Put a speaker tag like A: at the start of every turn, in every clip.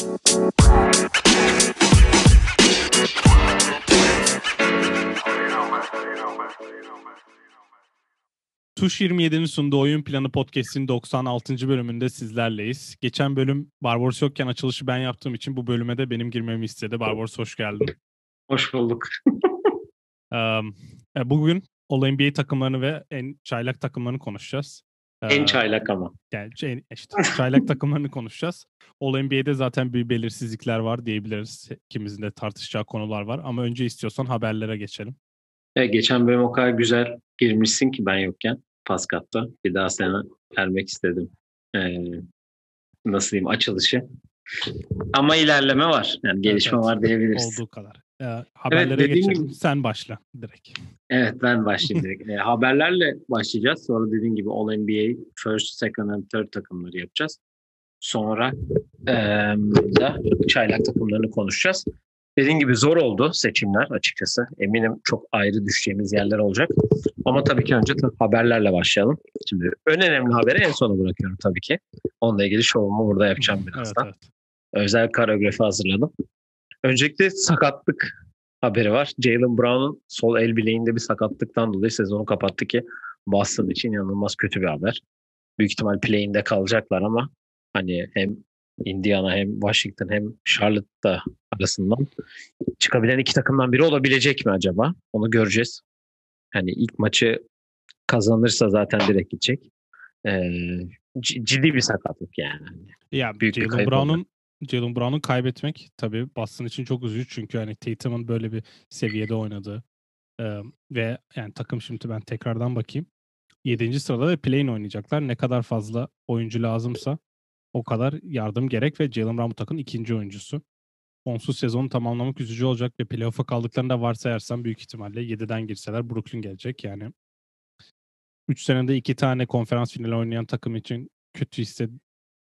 A: Tuş 27'nin sunduğu Oyun Planı Podcast'in 96. bölümünde sizlerleyiz. Geçen bölüm Barbaros yokken açılışı ben yaptığım için bu bölüme de benim girmemi istedi. Barbaros hoş geldin.
B: Hoş bulduk.
A: um, bugün All NBA takımlarını ve en çaylak takımlarını konuşacağız.
B: En çaylak ama.
A: Yani en, işte, çaylak takımlarını konuşacağız. All NBA'de zaten bir belirsizlikler var diyebiliriz. İkimizin de tartışacağı konular var. Ama önce istiyorsan haberlere geçelim.
B: Evet, geçen bölüm o kadar güzel girmişsin ki ben yokken. Paskat'ta. Bir daha sana vermek istedim. Ee, nasıl diyeyim açılışı. Ama ilerleme var. Yani gelişme evet. var diyebiliriz.
A: Olduğu kadar. Ee, haberlere evet, geçelim. Gibi, Sen başla direkt.
B: Evet ben başlayayım direkt. e, haberlerle başlayacağız. Sonra dediğim gibi All NBA First, Second and Third takımları yapacağız. Sonra e, da çaylak takımlarını konuşacağız. Dediğim gibi zor oldu seçimler açıkçası. Eminim çok ayrı düşeceğimiz yerler olacak. Ama tabii ki önce haberlerle başlayalım. Şimdi ön önemli haberi en sona bırakıyorum tabii ki. Onunla ilgili şovumu burada yapacağım birazdan. Evet, evet. Özel koreografi hazırladım. Öncelikle sakatlık haberi var. Jalen Brown'un sol el bileğinde bir sakatlıktan dolayı sezonu kapattı ki Boston için inanılmaz kötü bir haber. Büyük ihtimal play'inde kalacaklar ama hani hem Indiana hem Washington hem Charlotte'da arasından çıkabilen iki takımdan biri olabilecek mi acaba? Onu göreceğiz. Hani ilk maçı kazanırsa zaten direkt gidecek. Ee, ciddi bir sakatlık yani.
A: Ya Büyük Jalen Brown'un Jalen Brown'u kaybetmek tabii Boston için çok üzücü çünkü hani Tatum'un böyle bir seviyede oynadığı e, ve yani takım şimdi ben tekrardan bakayım. 7. sırada ve play'in oynayacaklar. Ne kadar fazla oyuncu lazımsa o kadar yardım gerek ve Jalen Brown bu takımın ikinci oyuncusu. Onsuz sezonu tamamlamak üzücü olacak ve playoff'a kaldıklarını da varsayarsam büyük ihtimalle 7'den girseler Brooklyn gelecek. Yani 3 senede 2 tane konferans finali oynayan takım için kötü hissed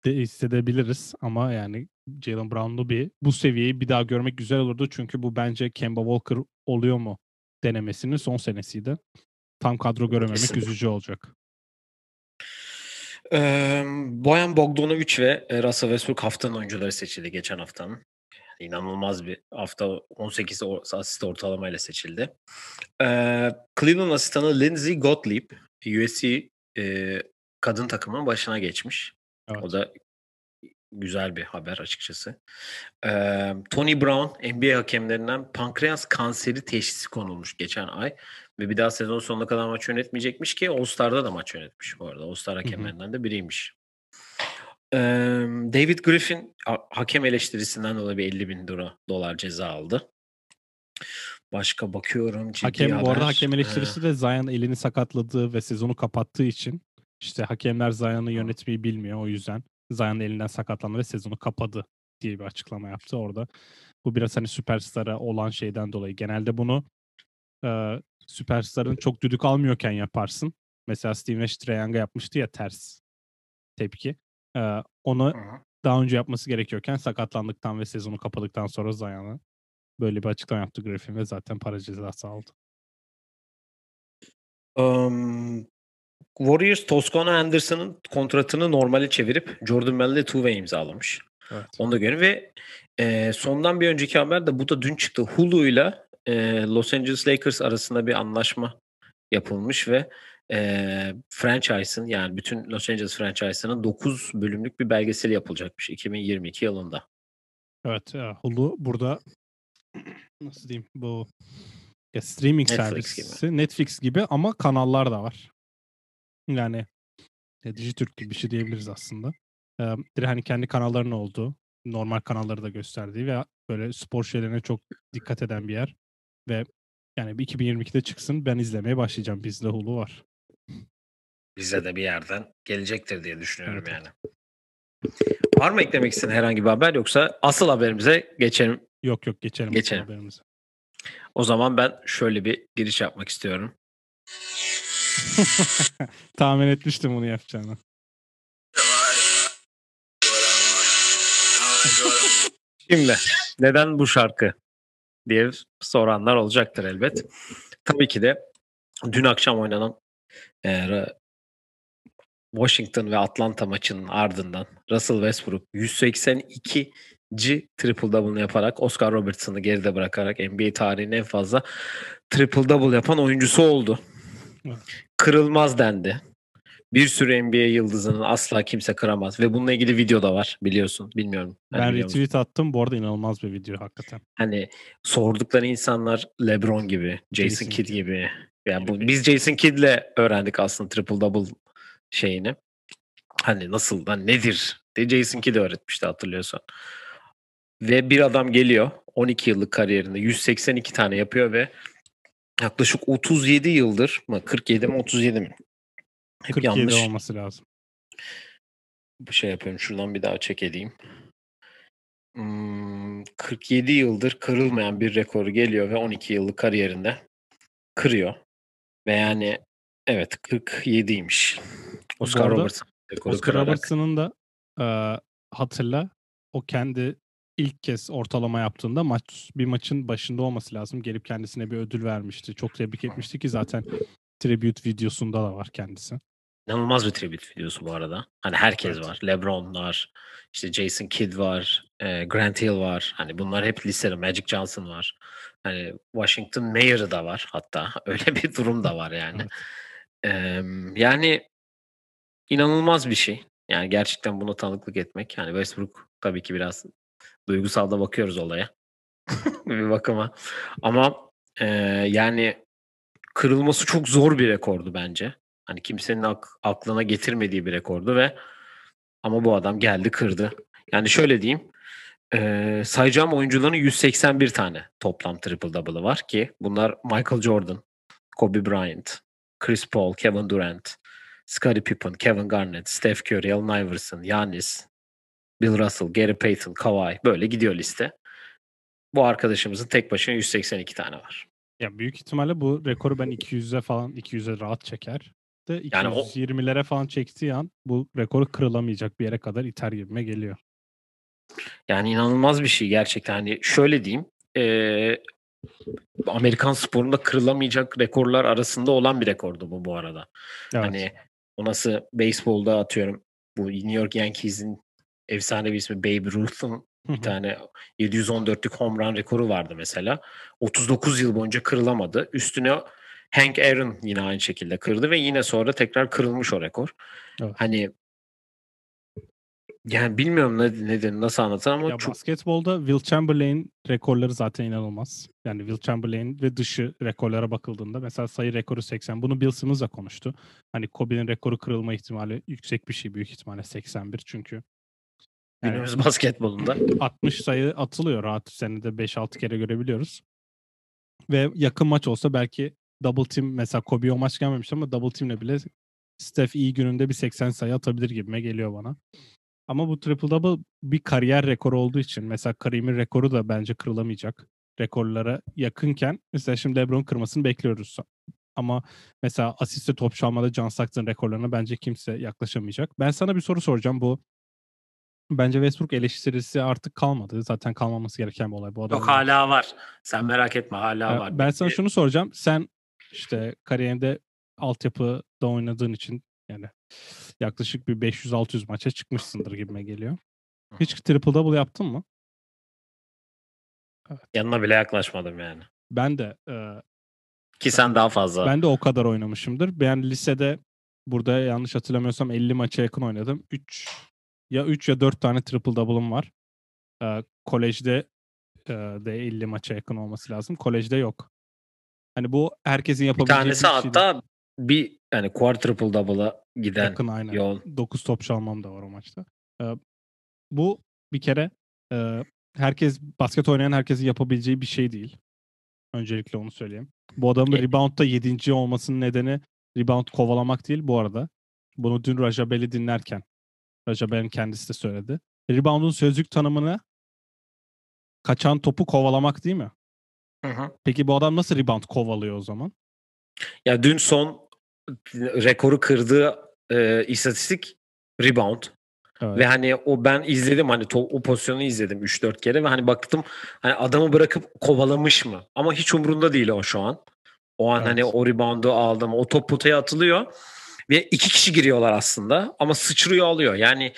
A: hissedebiliriz ama yani Jalen Brown'lu bir bu seviyeyi bir daha görmek güzel olurdu çünkü bu bence Kemba Walker oluyor mu denemesinin son senesiydi. Tam kadro görememek Kesinlikle. üzücü olacak.
B: Ee, Boyan Bogdanovic ve Russell Westbrook haftanın oyuncuları seçildi geçen haftanın. İnanılmaz bir hafta 18 asist ortalamayla seçildi. Ee, Cleveland asistanı Lindsey Gottlieb USC e, kadın takımının başına geçmiş. Evet. O da güzel bir haber açıkçası. Ee, Tony Brown NBA hakemlerinden pankreas kanseri teşhisi konulmuş geçen ay ve bir daha sezon sonuna kadar maç yönetmeyecekmiş ki All-Star'da da maç yönetmiş bu arada. All-Star hakemlerinden de biriymiş. Ee, David Griffin hakem eleştirisinden dolayı bir 50 bin dolar ceza aldı. Başka bakıyorum.
A: Hakem, haber. Bu arada hakem eleştirisi de Zion elini sakatladığı ve sezonu kapattığı için işte hakemler Zion'ı yönetmeyi bilmiyor o yüzden Zion elinden sakatlandı ve sezonu kapadı diye bir açıklama yaptı orada. Bu biraz hani süperstara olan şeyden dolayı. Genelde bunu e, süperstarın çok düdük almıyorken yaparsın. Mesela Steve Nash Trae yapmıştı ya ters tepki. E, onu daha önce yapması gerekiyorken sakatlandıktan ve sezonu kapadıktan sonra Zion'a böyle bir açıklama yaptı Griffin ve zaten para cezası aldı.
B: Um, Warriors Toscano Anderson'ın kontratını normale çevirip Jordan Bell'le two-way imzalamış. Evet. Onu da görün ve e, sondan bir önceki haber de bu da dün çıktı. Hulu ile e, Los Angeles Lakers arasında bir anlaşma yapılmış ve e, franchise'ın yani bütün Los Angeles franchise'ının 9 bölümlük bir belgeseli yapılacakmış 2022 yılında.
A: Evet ya, Hulu burada nasıl diyeyim bu ya streaming Netflix servisi gibi. Netflix gibi ama kanallar da var. Yani e, Dijitürk gibi bir şey diyebiliriz aslında. Bir hani kendi kanallarının olduğu, normal kanalları da gösterdiği ve böyle spor şeylerine çok dikkat eden bir yer. Ve yani 2022'de çıksın ben izlemeye başlayacağım. Bizde Hulu var.
B: Bize de bir yerden gelecektir diye düşünüyorum evet. yani. Var mı eklemek istediğin herhangi bir haber yoksa asıl haberimize geçelim.
A: Yok yok geçelim, geçelim. haberimize.
B: O zaman ben şöyle bir giriş yapmak istiyorum.
A: Tahmin etmiştim bunu yapacağını.
B: Şimdi neden bu şarkı diye soranlar olacaktır elbet. Tabii ki de dün akşam oynanan e, Washington ve Atlanta maçının ardından Russell Westbrook 182 triple double yaparak Oscar Robertson'ı geride bırakarak NBA tarihinin en fazla triple double yapan oyuncusu oldu. Kırılmaz dendi. Bir sürü NBA yıldızının asla kimse kıramaz ve bununla ilgili video da var biliyorsun. Bilmiyorum.
A: Ben hani retweet attım. Bu arada inanılmaz bir video hakikaten.
B: Hani sordukları insanlar LeBron gibi, Jason, Jason Kidd gibi. Yani bu, biz Jason Kidd'le öğrendik aslında triple double şeyini. Hani nasıl, lan nedir diye Jason Kidd öğretmişti hatırlıyorsan. Ve bir adam geliyor 12 yıllık kariyerinde 182 tane yapıyor ve yaklaşık 37 yıldır mı 47 mi 37 mi?
A: Hep 47 yanlış. olması lazım.
B: Bu şey yapıyorum şuradan bir daha çek edeyim. Hmm, 47 yıldır kırılmayan bir rekoru geliyor ve 12 yıllık kariyerinde kırıyor. Ve yani evet 47'ymiş. Oscar Robertson.
A: Oscar Robertson'ın da e, hatırla o kendi ilk kez ortalama yaptığında maç bir maçın başında olması lazım. Gelip kendisine bir ödül vermişti. Çok tebrik etmişti ki zaten tribute videosunda da var kendisi.
B: İnanılmaz bir tribute videosu bu arada. Hani herkes evet. var. LeBron var. İşte Jason Kidd var. E, Grant Hill var. Hani bunlar hep listede. Magic Johnson var. Hani Washington Mayor'ı da var hatta. Öyle bir durum da var yani. evet. e, yani inanılmaz bir şey. Yani gerçekten buna tanıklık etmek. Yani Westbrook tabii ki biraz duygusal da bakıyoruz olaya. bir bakıma. Ama e, yani kırılması çok zor bir rekordu bence. Hani kimsenin ak- aklına getirmediği bir rekordu ve ama bu adam geldi kırdı. Yani şöyle diyeyim. E, sayacağım oyuncuların 181 tane toplam triple double'ı var ki bunlar Michael Jordan, Kobe Bryant, Chris Paul, Kevin Durant, Scottie Pippen, Kevin Garnett, Steph Curry, Allen Iverson, Giannis, Bill Russell, Gary Payton, Kawhi böyle gidiyor liste. Bu arkadaşımızın tek başına 182 tane var.
A: Ya büyük ihtimalle bu rekoru ben 200'e falan 200'e rahat çeker. De 220'lere yani falan çektiği an bu rekoru kırılamayacak bir yere kadar iter gibime geliyor.
B: Yani inanılmaz bir şey gerçekten. Hani şöyle diyeyim. E, Amerikan sporunda kırılamayacak rekorlar arasında olan bir rekordu bu bu arada. Evet. Hani o nasıl beyzbolda atıyorum bu New York Yankees'in efsane bir ismi Babe Ruth'un bir tane 714'lük home run rekoru vardı mesela. 39 yıl boyunca kırılamadı. Üstüne Hank Aaron yine aynı şekilde kırdı ve yine sonra tekrar kırılmış o rekor. Evet. Hani yani bilmiyorum ne, nedir, nasıl anlatır ama
A: ya
B: çok...
A: Basketbolda Will Chamberlain rekorları zaten inanılmaz. Yani Will Chamberlain ve dışı rekorlara bakıldığında mesela sayı rekoru 80. Bunu Bill Simmons da konuştu. Hani Kobe'nin rekoru kırılma ihtimali yüksek bir şey büyük ihtimalle 81 çünkü.
B: Günümüz basketbolunda.
A: 60 sayı atılıyor rahat senede 5-6 kere görebiliyoruz. Ve yakın maç olsa belki double team mesela Kobe o maç gelmemiş ama double teamle bile Steph iyi gününde bir 80 sayı atabilir gibime geliyor bana. Ama bu triple double bir kariyer rekoru olduğu için mesela Kareem'in rekoru da bence kırılamayacak. Rekorlara yakınken mesela şimdi LeBron kırmasını bekliyoruz. Ama mesela asiste top çalmada John Stockton rekorlarına bence kimse yaklaşamayacak. Ben sana bir soru soracağım. Bu bence Westbrook eleştirisi artık kalmadı. Zaten kalmaması gereken bir olay bu
B: adam. Yok hala var. Sen merak etme hala ya, var.
A: Ben sana şunu soracağım. Sen işte kariyerinde altyapıda oynadığın için yani yaklaşık bir 500-600 maça çıkmışsındır gibime geliyor. Hiç triple double yaptın mı?
B: Evet. Yanına bile yaklaşmadım yani.
A: Ben de. E,
B: Ki sen daha fazla.
A: Ben de o kadar oynamışımdır. Ben lisede burada yanlış hatırlamıyorsam 50 maça yakın oynadım. 3 ya 3 ya 4 tane triple double'ım var. E, kolejde e, de 50 maça yakın olması lazım. Kolejde yok. Hani bu herkesin yapabileceği
B: bir tanesi bir şey hatta değil. bir yani quadruple double'a giden Yakın, aynen. yol.
A: 9 top çalmam da var o maçta. Ee, bu bir kere e, herkes basket oynayan herkesin yapabileceği bir şey değil. Öncelikle onu söyleyeyim. Bu adamın e- reboundda 7. olmasının nedeni rebound kovalamak değil bu arada. Bunu dün Rajabel'i dinlerken Rajabel'in kendisi de söyledi. Rebound'un sözlük tanımını kaçan topu kovalamak değil mi? Hı hı. Peki bu adam nasıl rebound kovalıyor o zaman?
B: Ya dün son rekoru kırdığı e, istatistik rebound. Evet. Ve hani o ben izledim hani to, o pozisyonu izledim 3-4 kere ve hani baktım hani adamı bırakıp kovalamış mı? Ama hiç umurunda değil o şu an. O an hani evet. hani o reboundu aldım. O top potaya atılıyor ve iki kişi giriyorlar aslında ama sıçrıyor alıyor. Yani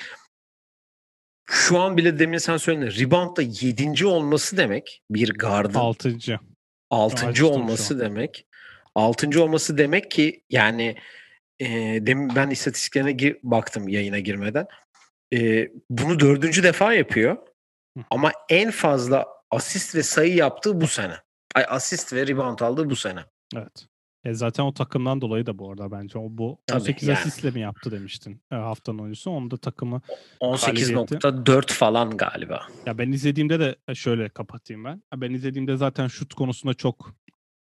B: şu an bile demin sen söyledin. Rebound'da 7. olması demek bir gardın
A: 6.
B: 6.
A: Açtım şu
B: olması demek. 6. olması demek ki yani e, demin ben istatistiklerine gir, baktım yayına girmeden. E, bunu dördüncü defa yapıyor.
A: Hı.
B: Ama en fazla asist ve sayı yaptığı bu sene. Ay asist ve rebound aldığı bu sene.
A: Evet. E zaten o takımdan dolayı da bu arada bence. O bu
B: Tabii,
A: 18
B: yani.
A: asistle mi yaptı demiştin e, haftanın oyuncusu. Onu da takımı
B: 18.4 falan galiba.
A: Ya ben izlediğimde de e, şöyle kapatayım ben. Ya Ben izlediğimde zaten şut konusunda çok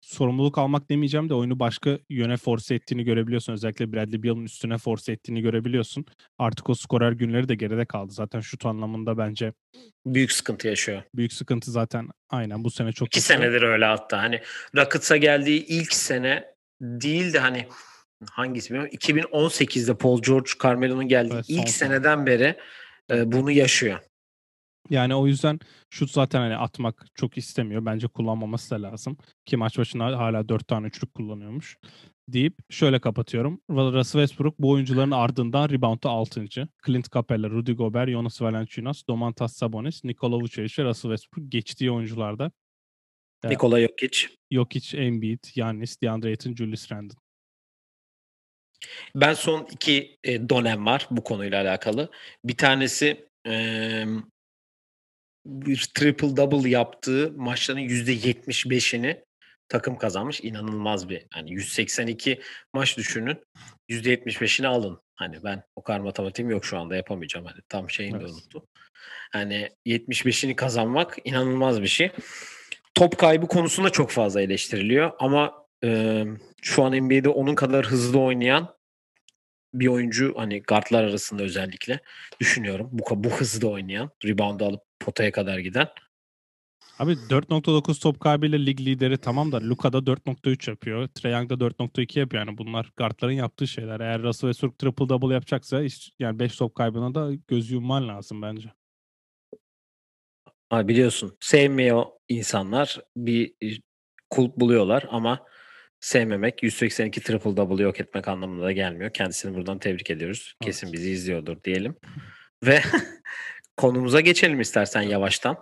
A: sorumluluk almak demeyeceğim de oyunu başka yöne force ettiğini görebiliyorsun. Özellikle Bradley Beal'ın üstüne force ettiğini görebiliyorsun. Artık o skorer günleri de geride kaldı. Zaten şut anlamında bence
B: Büyük sıkıntı yaşıyor.
A: büyük sıkıntı zaten aynen bu sene çok
B: İki
A: yaşıyor.
B: senedir öyle hatta. Hani Rockets'a geldiği ilk sene değil de hani hangisi bilmiyorum. 2018'de Paul George Carmelo'nun geldiği
A: Evet,
B: ilk
A: sene.
B: seneden beri e, bunu yaşıyor.
A: Yani o yüzden şut zaten hani atmak çok istemiyor. Bence kullanmaması da lazım. Ki maç başına hala 4 tane üçlük kullanıyormuş. Deyip şöyle kapatıyorum. Russell Westbrook bu oyuncuların ardından reboundda 6. Clint Capella, Rudy Gobert, Jonas Valanciunas, Domantas Sabonis, Nikola Vucevic ve Russell Westbrook geçtiği oyuncularda. Ya.
B: Nikola Jokic.
A: Jokic, Embiid, Giannis, DeAndre Ayton, Julius Randle.
B: Ben son iki e, dönem var bu konuyla alakalı. Bir tanesi e, bir triple double yaptığı maçların %75'ini takım kazanmış. İnanılmaz bir. Hani 182 maç düşünün. %75'ini alın. Hani ben o kadar matematiğim yok şu anda yapamayacağım. Hani tam şeyini de
A: Evet.
B: unuttum. Hani 75'ini kazanmak inanılmaz bir şey. Top kaybı konusunda çok fazla eleştiriliyor ama e, şu an NBA'de onun kadar hızlı oynayan bir oyuncu hani guardlar arasında özellikle düşünüyorum. Bu bu hızda oynayan, rebound alıp potaya kadar giden.
A: Abi 4.9 top kaybıyla lig lideri tamam da Luka da 4.3 yapıyor. Trae Young da 4.2 yapıyor. Yani bunlar guardların yaptığı şeyler. Eğer Russell Westbrook triple double yapacaksa hiç, yani 5 top kaybına da göz yumman lazım bence.
B: Ha, biliyorsun sevmiyor insanlar bir e, kulp buluyorlar ama sevmemek 182 triple double yok etmek anlamına da gelmiyor. Kendisini buradan tebrik ediyoruz.
A: Evet.
B: Kesin bizi izliyordur diyelim. Ve konumuza geçelim istersen yavaştan.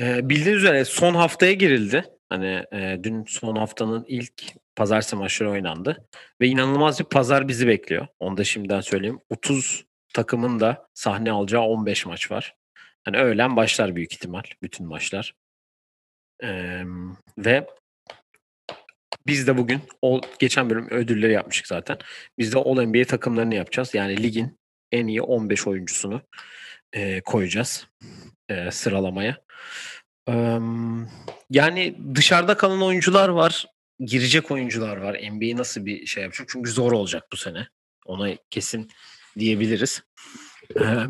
B: Ee, bildiğiniz üzere son haftaya girildi. Hani e, dün son haftanın ilk pazartesi maçları oynandı. Ve inanılmaz bir pazar bizi bekliyor. Onu da şimdiden söyleyeyim. 30 takımın da sahne alacağı 15 maç var. Hani öğlen başlar büyük ihtimal bütün maçlar. Ee, ve biz de bugün o geçen bölüm ödülleri yapmıştık zaten. Biz de All NBA takımlarını yapacağız. Yani ligin en iyi 15 oyuncusunu e, koyacağız e, sıralamaya. Eee, yani dışarıda kalan oyuncular var. Girecek oyuncular var. NBA nasıl bir şey yapacak? Çünkü zor olacak bu sene. Ona kesin diyebiliriz. Eee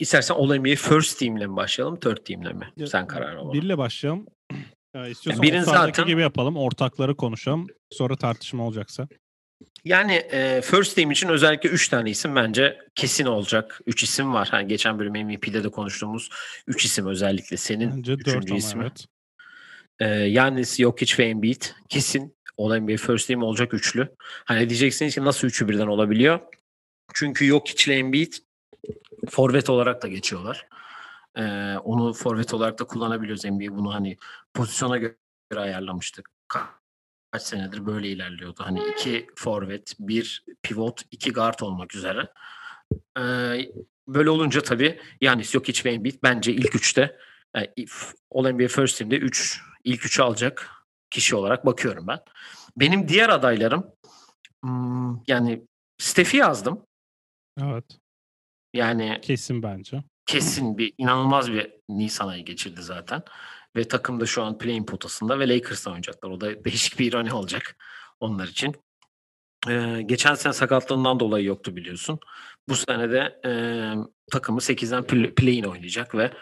B: istersen All NBA First Team'le mi başlayalım, Third Team'le mi?
A: Ya,
B: Sen karar ver.
A: Birle başlayalım. Ee, istiyorsan
B: birin
A: All-Star'daki
B: zaten-
A: gibi yapalım. Ortakları konuşalım. Sonra tartışma olacaksa.
B: Yani e, First Team için özellikle 3 tane isim bence kesin olacak. 3 isim var. Hani geçen bölüm MVP'de de konuştuğumuz 3 isim özellikle senin
A: Bence 4
B: üçüncü
A: ama
B: ismi.
A: evet.
B: E, Yannis, Jokic ve Embiid kesin All NBA First Team olacak üçlü. Hani diyeceksiniz ki nasıl üçü birden olabiliyor? Çünkü Jokic ile Embiid forvet olarak da geçiyorlar. E, onu forvet olarak da kullanabiliyoruz NBA. Bunu hani pozisyona göre ayarlamıştık. Ka- Kaç senedir böyle ilerliyordu. Hani iki forvet, bir pivot, iki guard olmak üzere. E, böyle olunca tabii Yannis, Jokic ve Embiid bence ilk üçte yani if- All NBA First Team'de 3 ilk 3'ü alacak kişi olarak bakıyorum ben. Benim diğer adaylarım hmm, yani Steph'i yazdım.
A: Evet.
B: Yani
A: Kesin bence.
B: kesin bir inanılmaz bir Nisan ayı geçirdi zaten. Ve takım da şu an play-in potasında ve Lakers'la oynayacaklar. O da değişik bir ironi olacak onlar için. Ee, geçen sene sakatlığından dolayı yoktu biliyorsun. Bu sene de e, takımı 8'den play- play-in oynayacak ve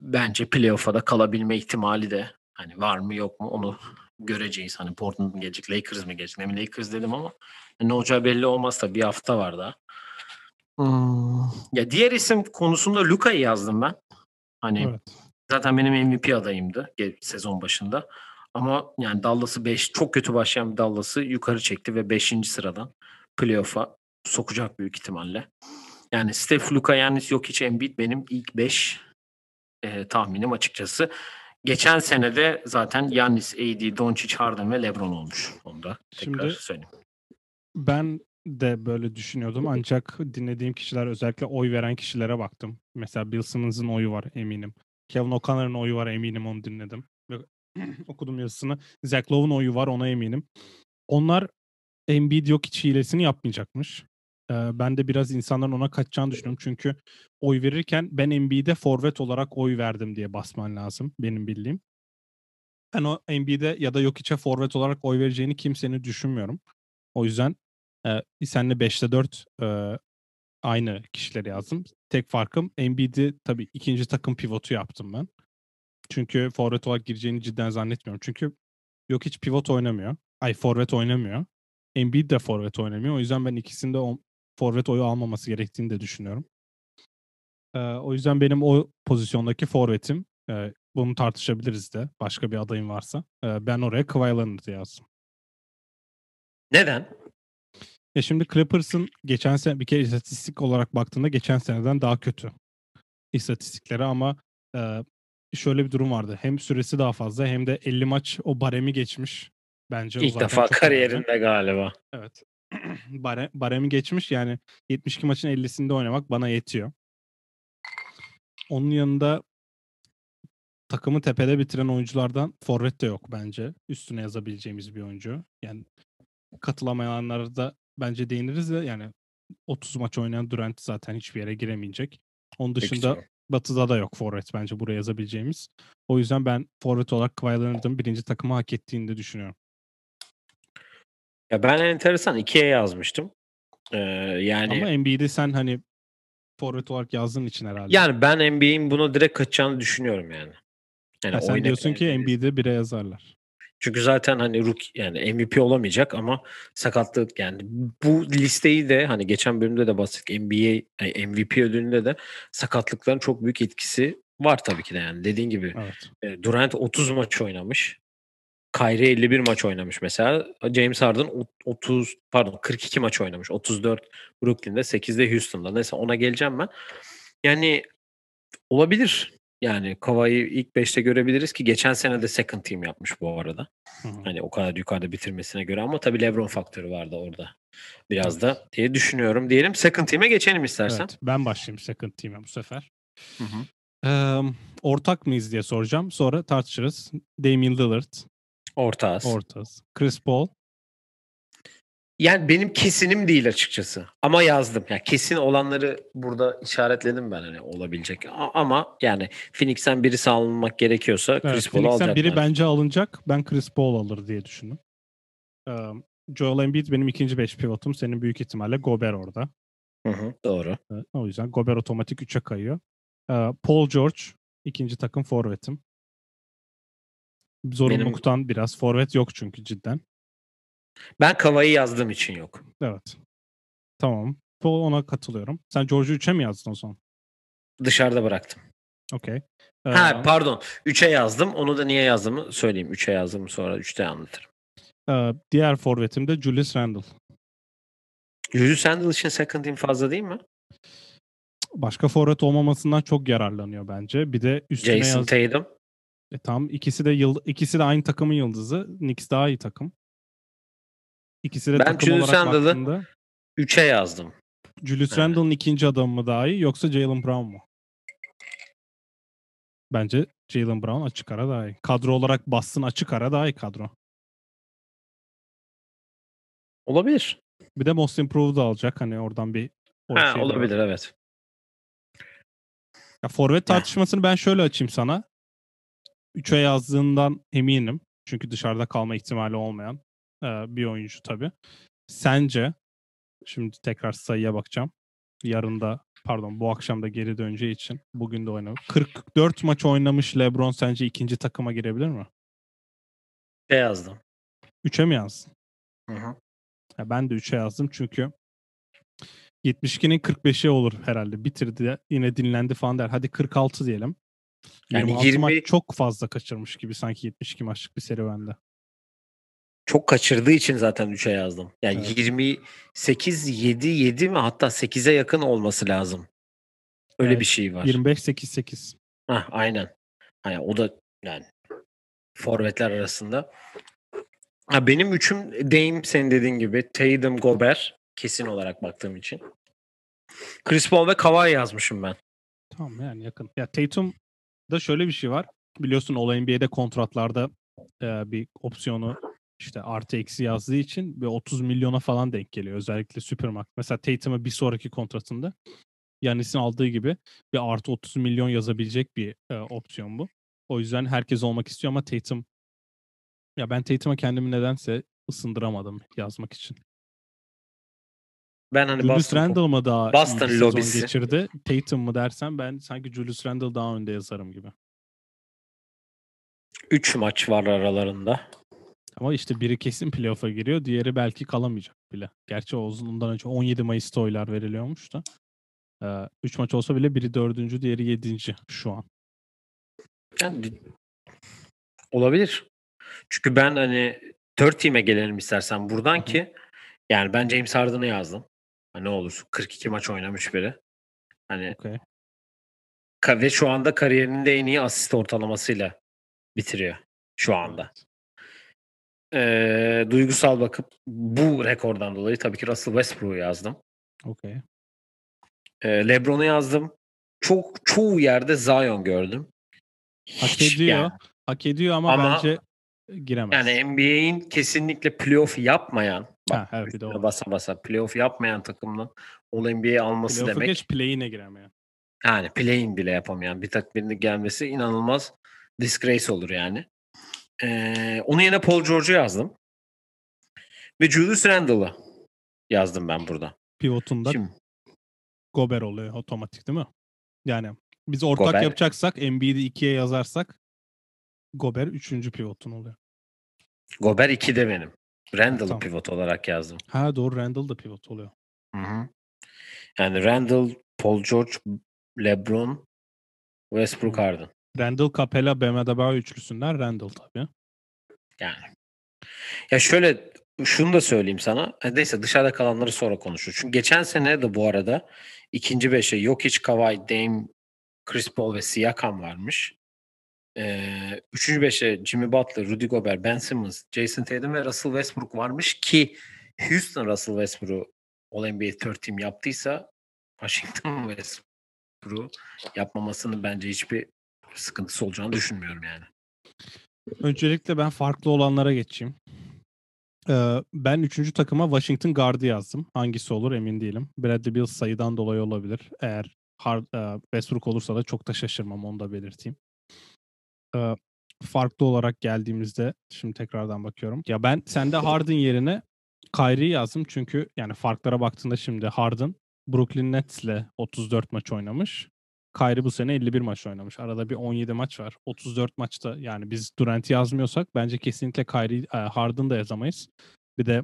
B: bence playoff'a da kalabilme ihtimali de hani var mı yok mu onu göreceğiz. Hani Portland mı gelecek, Lakers mı gelecek? Demin Lakers dedim ama ne olacağı belli olmaz da bir hafta var daha. Hmm, Ya diğer isim konusunda Luka'yı yazdım ben. Hani
A: Evet.
B: Zaten benim MVP adayımdı sezon başında. Ama yani Dallas'ı 5 çok kötü başlayan bir Dallas'ı yukarı çekti ve 5. sıradan playoff'a sokacak büyük ihtimalle. Yani Steph, Luka, Yannis, Jokic, Embiid benim ilk 5 e, tahminim açıkçası. Geçen sene de zaten Yannis, AD, Doncic, Harden ve LeBron olmuş. Onu da tekrar Şimdi, söyleyeyim.
A: Ben de böyle düşünüyordum ancak dinlediğim kişiler özellikle oy veren kişilere baktım. Mesela Bill Simmons'ın oyu var eminim. Kevin O'Connor'ın oyu var eminim onu dinledim. okudum yazısını. Zach Lowe'un oyu var ona eminim. Onlar Embiid yok hiç hilesini yapmayacakmış. Ee, ben de biraz insanların ona kaçacağını düşünüyorum. Çünkü oy verirken ben Embiid'e forvet olarak oy verdim diye basman lazım benim bildiğim. Ben o Embiid'e ya da yok içe forvet olarak oy vereceğini kimsenin düşünmüyorum. O yüzden e, senle 5'te 4 e, aynı kişileri yazdım. Tek farkım Embiid'i tabii ikinci takım pivotu yaptım ben. Çünkü forvet olarak gireceğini cidden zannetmiyorum. Çünkü yok hiç pivot oynamıyor. Ay forvet oynamıyor. Embiid de forvet oynamıyor. O yüzden ben ikisinde o forvet oyu almaması gerektiğini de düşünüyorum. Ee, o yüzden benim o pozisyondaki forvetim e, bunu tartışabiliriz de başka bir adayım varsa. E, ben oraya Kawhi Leonard'ı yazdım.
B: Neden?
A: Ya şimdi Clippers'ın geçen sene bir kere istatistik olarak baktığında geçen seneden daha kötü istatistikleri ama e, şöyle bir durum vardı. Hem süresi daha fazla hem de 50 maç o baremi geçmiş. Bence
B: İlk defa kariyerinde önemli. galiba.
A: Evet. Bare, baremi geçmiş yani 72 maçın 50'sinde oynamak bana yetiyor. Onun yanında takımı tepede bitiren oyunculardan forvet de yok bence. Üstüne yazabileceğimiz bir oyuncu. Yani katılamayanlara da bence değiniriz de yani 30 maç oynayan Durant zaten hiçbir yere giremeyecek. Onun dışında Peki, Batı'da da yok forvet bence buraya yazabileceğimiz. O yüzden ben forvet olarak Kawhi Leonard'ın birinci takımı hak ettiğini de düşünüyorum.
B: Ya ben enteresan ikiye yazmıştım. Ee, yani
A: Ama NBA'de sen hani forvet olarak yazdığın için herhalde.
B: Yani ben NBA'in bunu direkt kaçacağını düşünüyorum yani.
A: Yani ha, sen diyorsun ki NBA'de bire yazarlar.
B: Çünkü zaten hani rook yani MVP olamayacak ama sakatlık yani bu listeyi de hani geçen bölümde de bahsettik NBA MVP ödülünde de sakatlıkların çok büyük etkisi var tabii ki de yani dediğin gibi. Evet. Durant 30 maç oynamış. Kyrie 51 maç oynamış mesela. James Harden 30 pardon 42 maç oynamış. 34 Brooklyn'de, 8'de Houston'da. Neyse ona geleceğim ben. Yani olabilir. Yani Kavai'yi ilk 5'te görebiliriz ki geçen sene de second team yapmış bu arada. Hı hı. Hani o kadar yukarıda bitirmesine göre ama tabii LeBron faktörü vardı orada. Biraz evet. da diye düşünüyorum. Diyelim second team'e geçelim istersen. Evet,
A: ben başlayayım second team'e bu sefer. Hı hı. Ee, ortak mıyız diye soracağım. Sonra tartışırız. Damian Lillard,
B: Ortağız.
A: Ortağız. Chris Paul.
B: Yani benim kesinim değil açıkçası. Ama yazdım. Yani kesin olanları burada işaretledim ben hani olabilecek. Ama yani Phoenix'ten birisi alınmak gerekiyorsa evet, Chris Paul alacak.
A: biri bence alınacak. Ben Chris Paul alır diye düşündüm. Ee, Joel Embiid benim ikinci beş pivotum. Senin büyük ihtimalle Gober orada.
B: Hı hı, doğru.
A: o yüzden Gober otomatik 3'e kayıyor. Ee, Paul George ikinci takım forvetim. Zorunluluktan Benim... biraz. Forvet yok çünkü cidden.
B: Ben Kava'yı yazdığım için yok.
A: Evet. Tamam. Ona katılıyorum. Sen George'u 3'e mi yazdın o zaman?
B: Dışarıda bıraktım.
A: Okey.
B: Ee, ha pardon. 3'e yazdım. Onu da niye yazdığımı söyleyeyim. 3'e yazdım sonra 3'te anlatırım.
A: Ee, diğer forvetim de Julius Randle.
B: Julius Randle için second team fazla değil mi?
A: Başka forvet olmamasından çok yararlanıyor bence. Bir de üstüne
B: Jason yaz... Tatum.
A: E tamam ikisi de yıl ikisi de aynı takımın yıldızı. Knicks daha iyi takım. İkisi de ben takım Julius olarak Randle'ı baktığında
B: 3'e yazdım.
A: Julius evet. Randle'ın ikinci adamı mı daha iyi yoksa Jalen Brown mu? Bence Jalen Brown açık ara daha iyi. Kadro olarak bassın açık ara daha iyi kadro.
B: Olabilir.
A: Bir de Most Improved alacak. Hani oradan bir
B: ha, şey olabilir var. evet.
A: Ya forvet tartışmasını ben şöyle açayım sana. 3'e yazdığından eminim. Çünkü dışarıda kalma ihtimali olmayan e, bir oyuncu tabii. Sence, şimdi tekrar sayıya bakacağım. Yarın da pardon bu akşam da geri döneceği için bugün de oynamış. 44 maç oynamış LeBron sence ikinci takıma girebilir mi?
B: Ne yazdım?
A: 3'e mi yazdın?
B: Hı hı.
A: Ya ben de 3'e yazdım çünkü 72'nin 45'i olur herhalde. Bitirdi yine dinlendi falan der. Hadi 46 diyelim. Yani 20 maç çok fazla kaçırmış gibi sanki 72 maçlık bir serüvende.
B: Çok kaçırdığı için zaten 3'e yazdım. Yani
A: Evet.
B: 28 7 7 mi hatta 8'e yakın olması lazım. Öyle
A: Evet,
B: bir şey var.
A: 25-8-8.
B: Hah, aynen. Hani o da yani forvetler arasında. Ha, benim üçüm Dame senin dediğin gibi. Tatum, Gobert kesin olarak baktığım için. Chris Paul ve Kawhi yazmışım ben.
A: Tamam yani yakın. Ya Tatum'da şöyle bir şey var. Biliyorsun All NBA'de kontratlarda e, bir opsiyonu işte artı eksi yazdığı için ve 30 milyona falan denk geliyor. Özellikle Supermax. Mesela Tatum'a bir sonraki kontratında Yanis'in aldığı gibi bir artı 30 milyon yazabilecek bir e, opsiyon bu. O yüzden herkes olmak istiyor ama Tatum ya ben Tatum'a kendimi nedense ısındıramadım yazmak için.
B: Ben hani
A: Julius
B: Boston,
A: Randle mı daha
B: Boston lobisi.
A: geçirdi? Tatum mu dersen ben sanki Julius Randle daha önde yazarım gibi.
B: 3 maç var aralarında.
A: Ama işte biri kesin playoff'a giriyor. Diğeri belki kalamayacak bile. Gerçi o uzunluğundan önce 17 Mayıs'ta oylar veriliyormuş da. 3 maç olsa bile biri dördüncü, diğeri yedinci şu an.
B: Yani olabilir. Çünkü ben hani 4 team'e gelelim istersen buradan
A: Hı
B: ki yani ben James Harden'ı yazdım. Ha, ne olur 42 maç oynamış biri. Hani
A: Okey.
B: ka- ve şu anda kariyerinin de en iyi asist ortalamasıyla bitiriyor şu anda.
A: Evet.
B: Ee, duygusal bakıp bu rekordan dolayı tabii ki Russell Westbrook'u yazdım.
A: Okey.
B: Ee, LeBron'u yazdım. Çok çoğu yerde Zion gördüm.
A: Hak
B: Hiç
A: ediyor.
B: yani-
A: Hak ediyor ama,
B: Ama-
A: bence giremez.
B: Yani NBA'in kesinlikle playoff yapmayan, bak
A: Ha, evet,
B: basa basa playoff yapmayan takımdan All NBA alması
A: Playoff'u
B: demek.
A: geç play'ine giremeyen.
B: Yani play-in bile yapamayan bir takım birinin gelmesi inanılmaz disgrace olur yani. Ee, onun yerine Paul George'u yazdım. Ve Julius Randle'ı yazdım ben burada.
A: Pivotunda
B: Şimdi
A: Gober oluyor otomatik değil mi? Yani biz ortak
B: Gober.
A: yapacaksak Embiid'i ikiye yazarsak Gober üçüncü pivotun oluyor.
B: Gober 2'de benim. Randle'ı
A: Tamam.
B: pivot olarak yazdım.
A: Ha doğru Randall da pivot oluyor.
B: Hı hı. Yani Randle, Paul George, LeBron, Westbrook. Harden.
A: Randall, Capella, Bam Adebayo üçlüsünden Randall tabii.
B: Yani. Ya şöyle şunu da söyleyeyim sana. Neyse dışarıda kalanları sonra konuşuruz. Çünkü geçen sene de bu arada ikinci beşe Jokic, Kawhi, Dame, Chris Paul ve Siakam varmış. Ee, üçüncü beşe Jimmy Butler, Rudy Gobert, Ben Simmons, Jason Tatum ve Russell Westbrook varmış ki Houston Russell Westbrook'u All NBA Third Team yaptıysa Washington Westbrook'u yapmamasının bence hiçbir sıkıntısı olacağını düşünmüyorum yani.
A: Öncelikle ben farklı olanlara geçeyim. Ben üçüncü takıma Washington Guard'ı yazdım. Hangisi olur emin değilim. Bradley Beal sayıdan dolayı olabilir. Eğer Har- e, Westbrook olursa da çok da şaşırmam onu da belirteyim. Farklı olarak geldiğimizde şimdi tekrardan bakıyorum. Ya ben sende Harden yerine Kyrie'yi yazdım çünkü yani farklara baktığında şimdi Harden Brooklyn Nets'le 34 maç oynamış. Kyrie bu sene 51 maç oynamış. Arada bir 17 maç var. 34 maçta yani biz Durant'i yazmıyorsak bence kesinlikle Kyrie, e, Harden da yazamayız. Bir de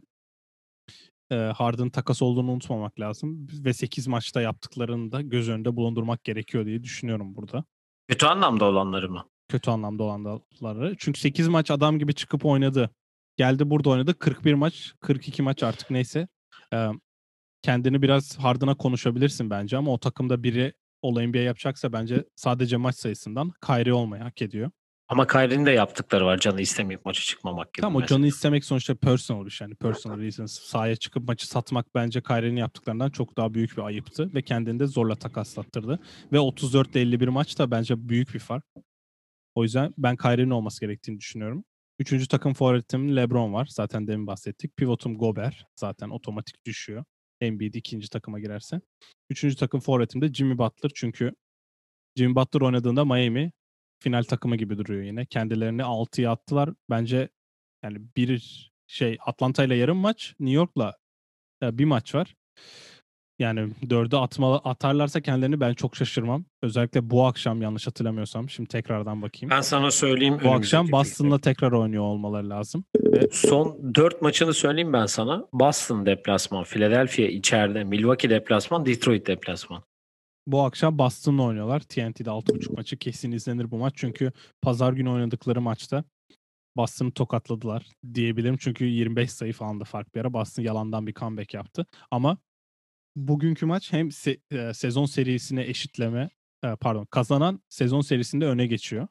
A: e, Harden takas olduğunu unutmamak lazım. Ve 8 maçta yaptıklarını da göz önünde bulundurmak gerekiyor diye düşünüyorum burada.
B: Kötü anlamda olanları mı?
A: Kötü anlamda olanları. Çünkü 8 maç adam gibi çıkıp oynadı. Geldi burada oynadı. 41 maç, 42 maç artık neyse. E, kendini biraz Harden'a konuşabilirsin bence ama o takımda biri All NBA yapacaksa bence sadece maç sayısından Kyrie olmayı hak ediyor.
B: Ama Kyrie'nin de yaptıkları var. Canı istemeyip maça çıkmamak gibi.
A: Tamam o canı istemek sonuçta personal iş yani personal reasons. Sahaya çıkıp maçı satmak bence Kyrie'nin yaptıklarından çok daha büyük bir ayıptı ve kendini de zorla takaslattırdı. Ve 34 ile 51 maç da bence büyük bir fark. O yüzden ben Kyrie'nin olması gerektiğini düşünüyorum. Üçüncü takım forvetim LeBron var. Zaten demin bahsettik. Pivotum Gobert. Zaten otomatik düşüyor. Embiid ikinci takıma girerse. Üçüncü takım forvetim de Jimmy Butler. Çünkü Jimmy Butler oynadığında Miami final takımı gibi duruyor yine. Kendilerini 6'ya attılar. Bence yani bir şey Atlanta ile yarım maç, New York'la e, bir maç var. Yani dördü atmalı, atarlarsa kendilerini ben çok şaşırmam. Özellikle bu akşam yanlış hatırlamıyorsam. Şimdi tekrardan bakayım.
B: Ben sana söyleyeyim.
A: bu akşam Boston'la tekrar oynuyor olmaları lazım.
B: Son 4 maçını söyleyeyim ben sana. Boston deplasman, Philadelphia içeride, Milwaukee deplasman, Detroit deplasman.
A: Bu akşam Boston'la oynuyorlar. TNT'de 6.5 maçı kesin izlenir bu maç. Çünkü pazar günü oynadıkları maçta Boston'ı tokatladılar diyebilirim. Çünkü 25 sayı falan da fark bir ara. Boston yalandan bir comeback yaptı. Ama bugünkü maç hem se- e, sezon serisine eşitleme e, pardon kazanan sezon serisinde öne geçiyor.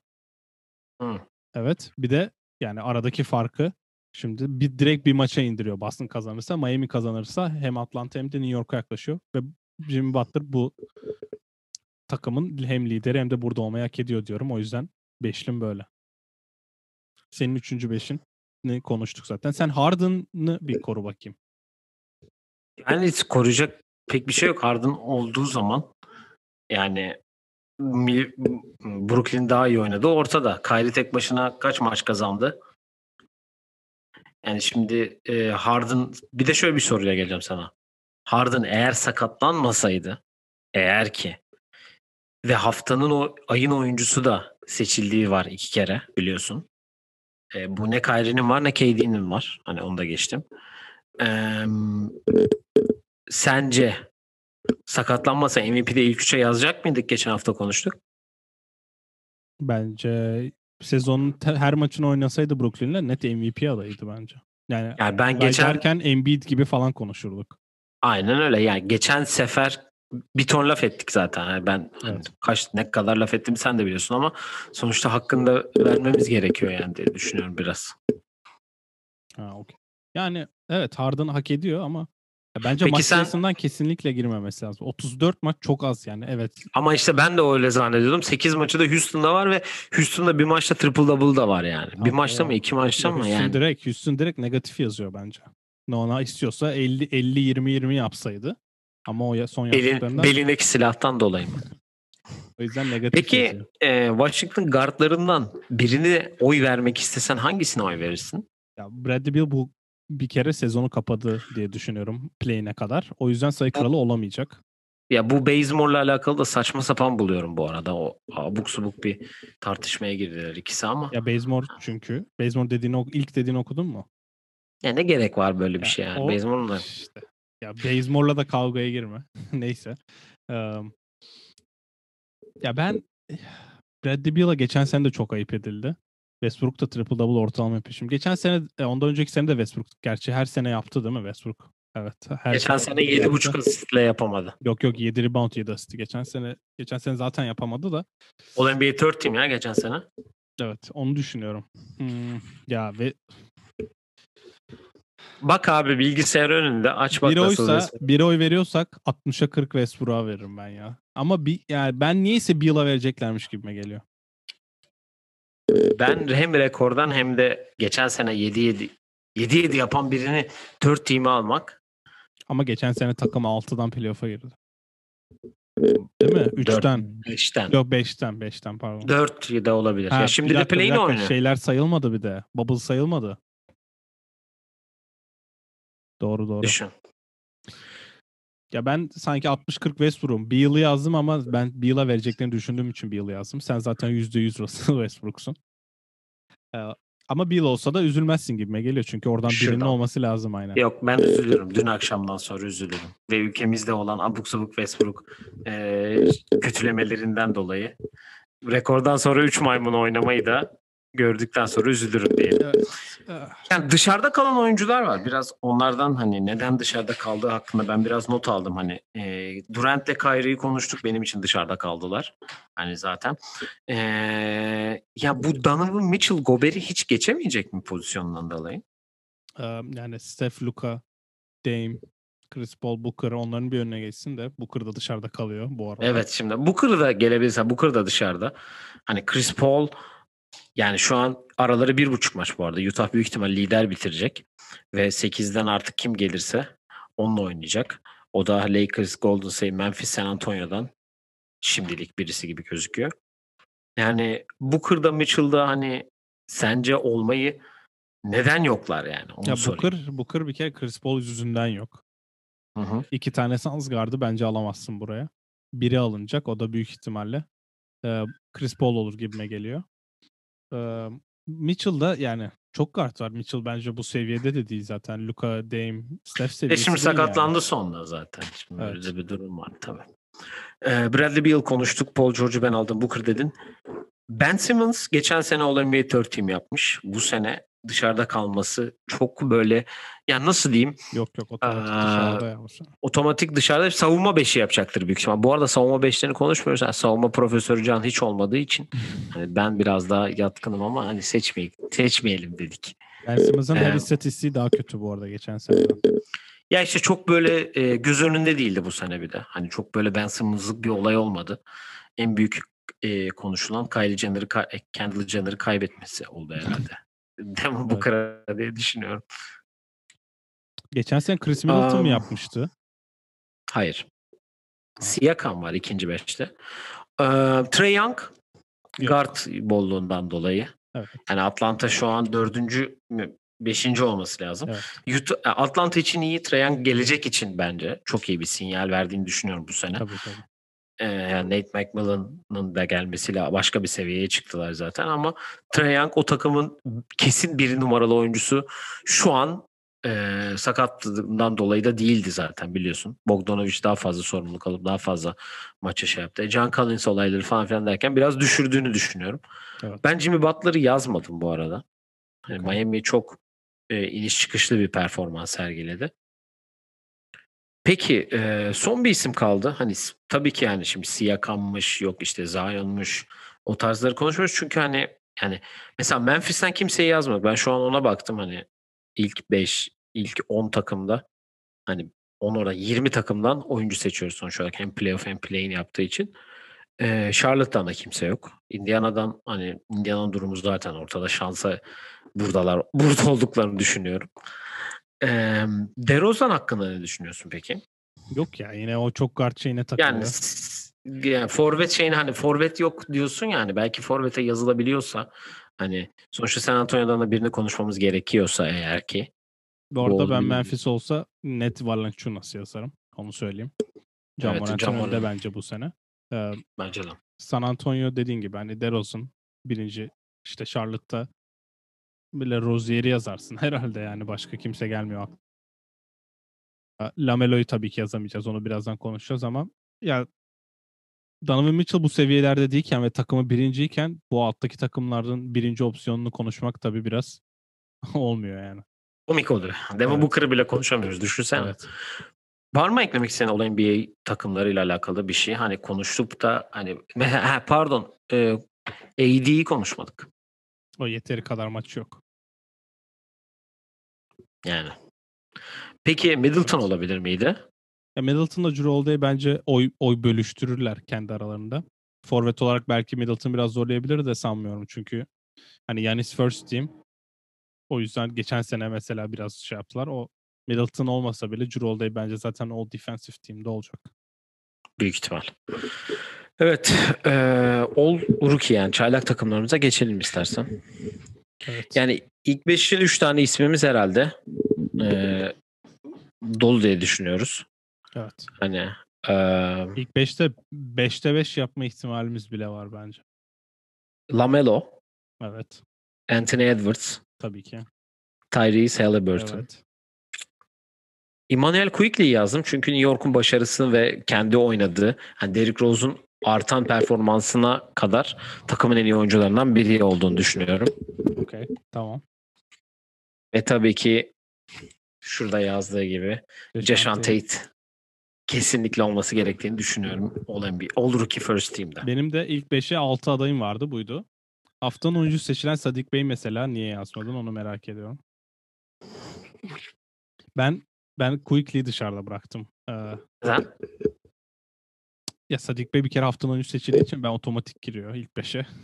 B: Hı.
A: Evet. Bir de yani aradaki farkı şimdi bir direkt bir maça indiriyor. Boston kazanırsa, Miami kazanırsa hem Atlanta hem de New York'a yaklaşıyor ve Jimmy Butler bu takımın hem lideri hem de burada olmayı hak ediyor diyorum. O yüzden beşlim böyle. Senin üçüncü beşin ne konuştuk zaten. Sen Harden'ı bir koru bakayım.
B: Yani koruyacak pek bir şey yok. Harden olduğu zaman yani Brooklyn daha iyi oynadı. Ortada. Kyrie tek başına kaç maç kazandı? Yani şimdi e, Harden bir de şöyle bir soruya geleceğim sana. Harden eğer sakatlanmasaydı eğer ki ve haftanın o ayın oyuncusu da seçildiği var iki kere biliyorsun. E, bu ne Kyrie'nin var ne KD'nin var. Hani onu da geçtim. Eee sence sakatlanmasa MVP'de ilk üçe yazacak mıydık? Geçen hafta konuştuk.
A: Bence sezonun her maçını oynasaydı Brooklyn'le net MVP adayıydı bence. Yani,
B: Yani ben
A: geçen... derken Embiid gibi falan konuşurduk.
B: aynen öyle. Yani geçen sefer bir ton laf ettik zaten. Yani ben hani
A: Evet.
B: kaç ne kadar laf ettim sen de biliyorsun ama sonuçta hakkında vermemiz gerekiyor yani diye düşünüyorum biraz.
A: Ha, okey. Yani evet Harden hak ediyor ama ya bence
B: Peki
A: maç
B: sen-
A: sayısından kesinlikle girmemesi lazım. 34 maç çok az yani. Evet.
B: Ama işte ben de öyle zannediyordum. 8 maçı da Houston'da var ve Houston'da bir maçta triple double da var yani. Bir
A: Ha,
B: maçta mı iki maçta mı
A: Houston
B: yani?
A: direkt Houston direkt negatif yazıyor bence. Ne ona istiyorsa 50 50 20 20 yapsaydı. Ama o son
B: Belin,
A: yaptıklarından
B: belindeki silahtan dolayı mı?
A: o yüzden negatif
B: Peki
A: yazıyor.
B: e, Washington guardlarından birine oy vermek istesen hangisine oy verirsin?
A: Ya Bradley Beal bu bir kere sezonu kapadı diye düşünüyorum play'ine kadar. O yüzden sayı kralı olamayacak.
B: Ya bu Bazemore'la alakalı da saçma sapan buluyorum bu arada. O abuk subuk bir tartışmaya girdiler ikisi ama. Ya,
A: Ya Bazemore çünkü. Bazemore dediğini ilk dediğini okudun mu?
B: ne gerek var böyle bir
A: Ya
B: şey yani.
A: o-
B: Bazemore'un da
A: İşte. Ya Bazemore'la da kavgaya girme. Neyse. Eee, ya ben Bradley Beal'a geçen sene de çok ayıp edildi. Westbrook da triple double ortalama yapıyor. Şimdi geçen sene, e, ondan önceki sene de Westbrook. Gerçi her sene yaptı değil mi Westbrook? Evet. Her
B: geçen sene
A: yaptı.
B: 7.5 asistle yapamadı.
A: Yok yok 7 rebound 7 asist. Geçen sene geçen sene zaten yapamadı da.
B: All NBA 4 team ya geçen sene.
A: Evet onu düşünüyorum. Hmm, ya ve
B: Bak abi bilgisayar önünde aç bak
A: bir
B: nasıl
A: oysa
B: resim.
A: bir oy veriyorsak 60'a 40 Westbrook'a veririm ben ya. Ama bir yani ben niyeyse Beal'a vereceklermiş gibime geliyor.
B: Ben hem rekordan hem de geçen sene 7-7 7-7 yapan birini 4 team'e almak
A: Ama geçen sene takım 6'dan playoff'a girdi. Değil mi? 3'ten.
B: 5'ten.
A: Yok 5'ten. 5'ten pardon.
B: 4 de olabilir.
A: Ha,
B: ya şimdi de
A: dakika, bir
B: play'in oynuyor.
A: Şeyler sayılmadı bir de. Bubble sayılmadı. Doğru doğru.
B: Düşün.
A: Ya ben sanki 60-40 Westbrook'um. Beal'ı yazdım ama ben Beal'a vereceklerini düşündüğüm için Beal'ı yazdım. Sen zaten %100 Russell Westbrook'sun. Ee, ama Beal olsa da üzülmezsin gibime geliyor. Çünkü oradan birinin
B: Şuradan.
A: olması lazım aynen.
B: Yok ben üzülürüm. Dün akşamdan sonra üzülürüm. Ve ülkemizde olan abuk sabuk Westbrook e, kötülemelerinden dolayı rekordan sonra 3 maymun oynamayı da gördükten sonra üzülürüm diyelim.
A: Evet.
B: Yani dışarıda kalan oyuncular var. Biraz onlardan hani neden dışarıda kaldığı hakkında ben biraz not aldım. Hani e, Durant'le Kyrie'yi konuştuk. Benim için dışarıda kaldılar. Hani zaten. E, ya bu Donovan Mitchell Gober'i hiç geçemeyecek mi pozisyondan dolayı?
A: Yani Steph, Luka, Dame, Chris Paul, Booker onların bir önüne geçsin de Booker da dışarıda kalıyor bu arada.
B: Evet şimdi Booker da gelebilirse Booker da dışarıda. Hani Chris Paul yani şu an araları bir buçuk maç bu arada. Utah büyük ihtimal lider bitirecek. Ve 8'den artık kim gelirse onunla oynayacak. O da Lakers, Golden State, Memphis, San Antonio'dan şimdilik birisi gibi gözüküyor. Yani Booker'da Mitchell'da hani sence olmayı neden yoklar yani? Onu
A: Ya. Booker, Booker bir kere Chris Paul yüzünden yok.
B: Hı hı.
A: İki tane Suns gardı bence alamazsın buraya. Biri alınacak o da büyük ihtimalle e, Chris Paul olur gibime geliyor. E, Mitchell'da yani çok kart var. Mitchell bence bu seviyede de değil zaten. Luka, Dame, Steph
B: E
A: seviyesi
B: şimdi
A: değil yani.
B: sakatlandı sonunda zaten. Şimdi
A: Evet.
B: öyle bir durum var tabii. Ee, Bradley Beal konuştuk. Paul George'u ben aldım. Booker dedin. Ben Simmons geçen sene All-NBA Third Team yapmış. Bu sene dışarıda kalması çok böyle ya nasıl diyeyim?
A: Yok yok otomatik Aa, dışarıda.
B: Otomatik dışarıda savunma beşi yapacaktır büyük ihtimal. Bu arada savunma beşlerini konuşmuyoruz. Yani savunma profesörü Can hiç olmadığı için hani ben biraz daha yatkınım ama hani seçmeyelim, seçmeyelim dedik.
A: Ben Simmons'ın her istatistiği daha kötü bu arada geçen sene.
B: Ya işte çok böyle e, göz önünde değildi bu sene bir de. Hani çok böyle Ben Simmons'lık bir olay olmadı. En büyük e, konuşulan Kylie Jenner'ı, Kendall Jenner'ı kaybetmesi oldu herhalde. Devin Booker'a diye düşünüyorum.
A: Geçen sene Chris Middleton um, mu yapmıştı?
B: Hayır. Siakam var ikinci beşte. Ee, Trey Young Yok. guard bolluğundan dolayı. Evet. Yani Atlanta şu an dördüncü mü? Beşinci olması lazım. Evet. Atlanta için iyi, Trey Young gelecek için bence çok iyi bir sinyal verdiğini düşünüyorum bu sene. Tabii tabii. Yani Nate McMillan'ın da gelmesiyle başka bir seviyeye çıktılar zaten ama Trae Young o takımın kesin bir numaralı oyuncusu şu an e, sakatlığından dolayı da değildi zaten biliyorsun. Bogdanovic daha fazla sorumluluk alıp daha fazla maça şey yaptı. John Collins olayları falan filan derken biraz düşürdüğünü düşünüyorum. Evet. Ben Jimmy Butler'ı yazmadım bu arada. Yani okay. Miami çok e, iniş çıkışlı bir performans sergiledi. Peki e, son bir isim kaldı. Hani tabii ki yani şimdi Siakam'mış, yok işte Zion'muş o tarzları konuşmuyoruz. Çünkü hani yani mesela Memphis'ten kimseyi yazmadı. Ben şu an ona baktım hani ilk 5, ilk 10 takımda hani 10 orada 20 takımdan oyuncu seçiyoruz sonuç olarak. Hem playoff hem play'in yaptığı için. Ee, Charlotte'dan da kimse yok. Indiana'dan hani Indiana'nın durumu zaten ortada. Şansa buradalar, burada olduklarını düşünüyorum. Ee, DeRozan hakkında ne düşünüyorsun peki?
A: Yok ya yine o çok guard şeyine takılıyor.
B: Yani, yani forvet şeyini hani forvet yok diyorsun yani belki forvete yazılabiliyorsa hani sonuçta San Antonio'dan da birini konuşmamız gerekiyorsa eğer ki.
A: Bu arada ben Memphis olsa net Valanciunas yazarım. Onu söyleyeyim. Can evet, Morant'ın önünde bence bu sene.
B: Ee, bence de.
A: San Antonio dediğin gibi hani DeRozan birinci işte Charlotte'da bile Rozier'i yazarsın herhalde yani başka kimse gelmiyor Lamelo'yu tabii ki yazamayacağız. Onu birazdan konuşacağız ama ya Donovan Mitchell bu seviyelerde değilken ve takımı birinciyken bu alttaki takımların birinci opsiyonunu konuşmak tabii biraz olmuyor yani.
B: Komik oluyor. Devin evet. Booker'ı bile konuşamıyoruz. Düşünsene. Evet. Var mı eklemek istediğin olan NBA takımlarıyla alakalı bir şey? Hani konuştup da hani pardon e, AD'yi konuşmadık.
A: O yeteri kadar maç yok.
B: Yani. Peki Middleton evet. olabilir miydi?
A: Ya Middleton'la Drew bence oy, oy bölüştürürler kendi aralarında. Forvet olarak belki Middleton biraz zorlayabilir de sanmıyorum çünkü hani Yanis first team. O yüzden geçen sene mesela biraz şey yaptılar. O Middleton olmasa bile Drew Holiday bence zaten o defensive team'de olacak.
B: Büyük ihtimal. Evet. E, all rookie yani çaylak takımlarımıza geçelim istersen. Evet. Yani ilk 5'in 3 tane ismimiz herhalde e, dolu diye düşünüyoruz.
A: Evet.
B: Hani
A: e, ilk 5'te 5'te 5 yapma ihtimalimiz bile var bence.
B: Lamelo.
A: Evet.
B: Anthony Edwards.
A: Tabii ki.
B: Tyrese Halliburton. Evet. Emmanuel Quickly'yi yazdım çünkü New York'un başarısını ve kendi oynadığı, hani Derrick Rose'un artan performansına kadar takımın en iyi oyuncularından biri olduğunu düşünüyorum.
A: Okey, tamam.
B: Ve tabii ki şurada yazdığı gibi Jason Tate kesinlikle olması gerektiğini düşünüyorum. All NBA, All Rookie First Team'de.
A: Benim de ilk 5'e 6 adayım vardı buydu. Haftanın oyuncusu seçilen Sadik Bey mesela niye yazmadın onu merak ediyorum. Ben ben Quickly dışarıda bıraktım. Ee,
B: Neden?
A: Ya Sadik Bey bir kere haftanın oyuncusu seçildiği için ben otomatik giriyor ilk 5'e.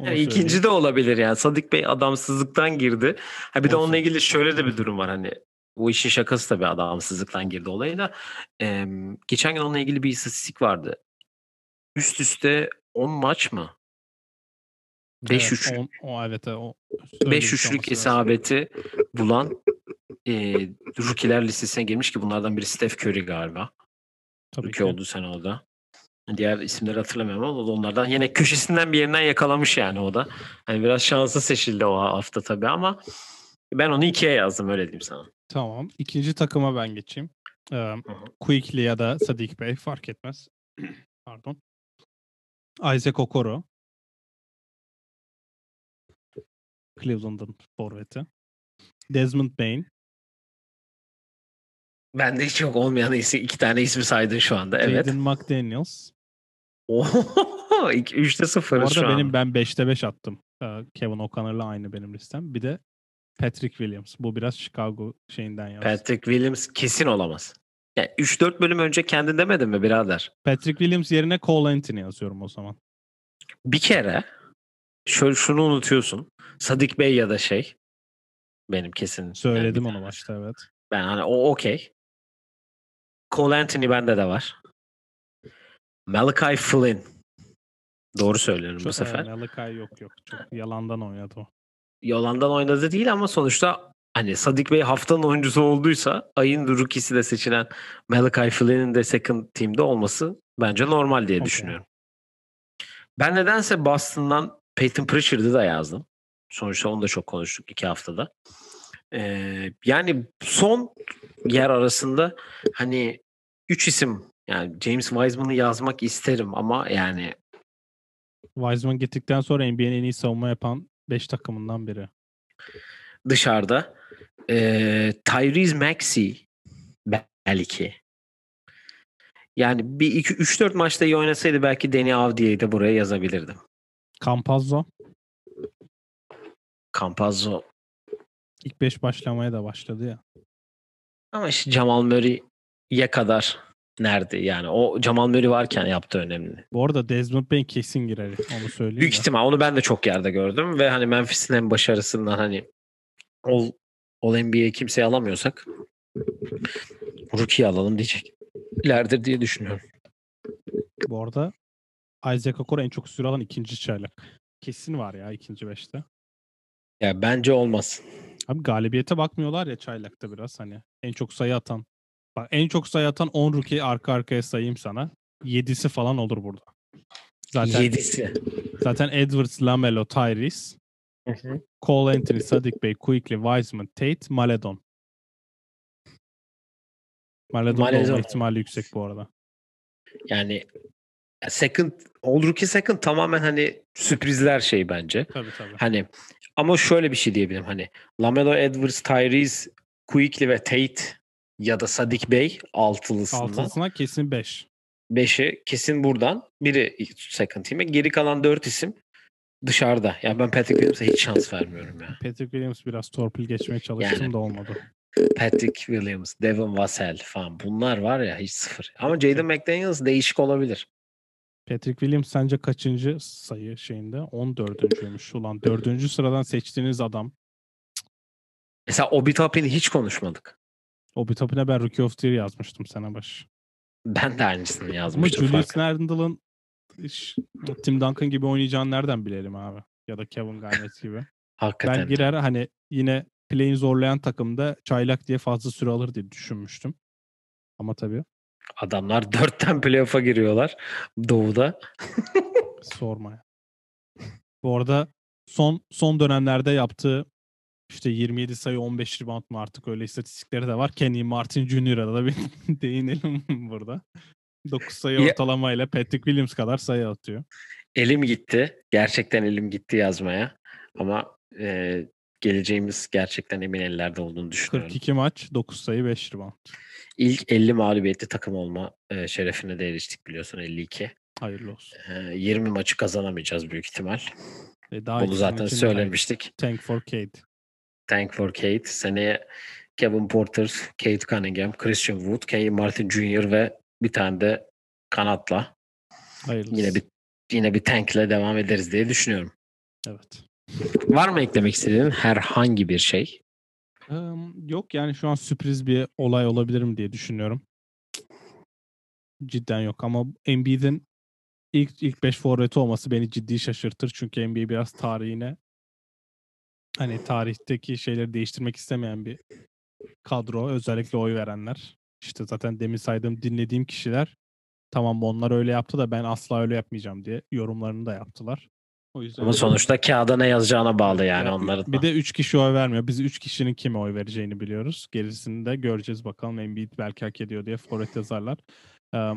B: Yani ikinci de olabilir yani. Sadık Bey adamsızlıktan girdi. Ha bir Olsun. de onunla ilgili şöyle de bir durum var hani bu işin şakası tabii adamsızlıktan girdi olayına. Ee, geçen gün onunla ilgili bir istatistik vardı. Üst üste 10 maç mı? 5 evet, üçlük.
A: O, evet, o,
B: 5 üçlük isabeti bulan e, rookie'ler listesine girmiş ki bunlardan biri Steph Curry galiba. Tabii Rookie ki. oldu sene o da. Diğer isimleri hatırlamıyorum ama o da onlardan yine köşesinden bir yerinden yakalamış yani o da. Hani biraz şanslı seçildi o hafta tabii ama ben onu ikiye yazdım öyle diyeyim sana.
A: Tamam. İkinci takıma ben geçeyim. Ee, Quickly ya da Sadik Bey fark etmez. Pardon. Isaac Okoro. Cleveland'ın forveti. Desmond Bain.
B: Bende hiç yok olmayan iki tane ismi saydın şu anda. Evet.
A: Jaden McDaniels.
B: Oho, 3'te 0
A: Bu
B: şu
A: arada
B: an.
A: benim ben 5'te 5 attım. Ee, Kevin O'Connor'la aynı benim listem. Bir de Patrick Williams. Bu biraz Chicago şeyinden yazdım.
B: Patrick Williams kesin olamaz. Yani 3-4 bölüm önce kendin demedin mi birader?
A: Patrick Williams yerine Cole Anthony yazıyorum o zaman.
B: Bir kere şöyle şunu unutuyorsun. Sadik Bey ya da şey benim kesin.
A: Söyledim
B: yani
A: onu başta evet.
B: Ben hani o okey. Cole Anthony bende de var. Malachi Flynn. Doğru söylüyorum bu sefer.
A: Malachi yok yok. Çok yalandan oynadı o.
B: Yolandan oynadı değil ama sonuçta hani Sadik Bey haftanın oyuncusu olduysa ayın rookie'si de seçilen Malachi Flynn'in de second team'de olması bence normal diye
A: Okey.
B: düşünüyorum. Ben nedense Boston'dan Peyton Pritchard'ı da yazdım. Sonuçta onu da çok konuştuk iki haftada. Ee, yani son yer arasında hani üç isim yani James Wiseman'ı yazmak isterim ama yani
A: Wiseman gittikten sonra NBA'nin en iyi savunma yapan 5 takımından biri.
B: dışarıda. Ee, Tyrese Maxey belki. Yani bir 2 3 4 maçta iyi oynasaydı belki Deni Avdiye'yi de buraya yazabilirdim.
A: Campazzo
B: Campazzo
A: ilk 5 başlamaya da başladı ya.
B: ama işte Jamal Murray'e kadar nerede yani o Jamal Murray varken yaptığı önemli.
A: Bu arada Desmond Bain kesin girer. Onu söyleyeyim.
B: Büyük
A: de.
B: ihtimal onu ben de çok yerde gördüm ve hani Memphis'in hem başarısından hani All, All NBA'yi kimseye alamıyorsak rookie alalım diyecek. İlerdir diye düşünüyorum.
A: Bu arada Isaac Okoro en çok süre alan ikinci çaylak. Kesin var ya ikinci beşte.
B: Ya bence olmaz.
A: Abi galibiyete bakmıyorlar ya çaylakta biraz hani. En çok sayı atan. Bak en çok sayı atan 10 rookie arka arkaya sayayım sana. 7'si falan olur burada. Zaten
B: Yedisi.
A: zaten Edwards, Lamelo, Tyrese, Cole Anthony, Sadik Bey, Quickly, Wiseman, Tate, Maledon. Maledon,
B: Maledon.
A: olma ihtimali yüksek bu arada.
B: Yani second All Rookie Second tamamen hani sürprizler şey bence.
A: Tabii tabii.
B: Hani ama şöyle bir şey diyebilirim hani Lamelo Edwards, Tyrese, Quickly ve Tate ya da Sadik Bey altılısından
A: Altısına kesin 5.
B: beşi kesin buradan. Biri second team'e. Geri kalan dört isim dışarıda. Yani ben Patrick Williams'a hiç şans vermiyorum ya.
A: Patrick Williams biraz torpil geçmeye çalıştım
B: Yani-
A: da olmadı.
B: Patrick Williams, Devin Vassell falan bunlar var ya hiç sıfır. Ama Jaden McDaniels değişik olabilir.
A: Patrick Williams sence kaçıncı sayı şeyinde? 14.'üymüş. Ulan 4. sıradan seçtiğiniz adam.
B: Mesela Obi Toppin'i hiç konuşmadık.
A: Obi Toppin'e ben Rookie of the Year yazmıştım sene başı.
B: Ben de aynısını
A: Ama
B: yazmıştım.
A: Julius
B: farkında.
A: Randle'ın Tim Duncan gibi oynayacağını nereden bilelim abi? Ya da Kevin Garnett gibi.
B: Hakikaten.
A: Ben girer hani yine play'in zorlayan takımda çaylak diye fazla süre alır diye düşünmüştüm. Ama tabii
B: Adamlar dörtten playoff'a giriyorlar Doğu'da.
A: sorma ya. Bu arada son son dönemlerde yaptığı işte 27 sayı 15 rebound mı artık öyle istatistikleri de var. Kenny Martin Jr.'a da bir değinelim burada. 9 sayı ortalamayla Patrick Williams kadar sayı atıyor.
B: Elim gitti. Gerçekten elim gitti yazmaya. Ama e, geleceğimiz gerçekten emin ellerde olduğunu düşünüyorum.
A: 42 maç 9 sayı 5 rebound.
B: İlk 50 mağlubiyetli takım olma e, şerefine de eriştik biliyorsun 52.
A: Hayırlı olsun.
B: E, 20 maçı kazanamayacağız büyük ihtimal.
A: E daha
B: Bunu zaten söylemiştik.
A: Tank for Cade.
B: Thank for Kate. Seneye Kevin Porter, Kate Cunningham, Christian Wood, Kenny Martin Jr. ve bir tane de kanatla
A: Hayırlısı.
B: yine bir yine bir tankle devam ederiz diye düşünüyorum.
A: Evet.
B: Var mı eklemek istediğin herhangi bir şey?
A: Eee, yok yani şu an sürpriz bir olay olabilirim diye düşünüyorum. Cidden yok ama Embiid'in ilk ilk 5 forveti olması beni ciddi şaşırtır. Çünkü NBA biraz tarihine hani tarihteki şeyleri değiştirmek istemeyen bir kadro. Özellikle oy verenler. İşte zaten demin saydığım dinlediğim kişiler tamam onlar öyle yaptı da ben asla öyle yapmayacağım diye yorumlarını da yaptılar. O yüzden
B: Ama sonuçta kağıda ne yazacağına bağlı yani
A: ya,
B: onların.
A: Bir de 3 kişi oy vermiyor. Biz 3 kişinin kime oy vereceğini biliyoruz. Gerisini de göreceğiz bakalım. Embiid belki hak ediyor diye forvet yazarlar. Ee,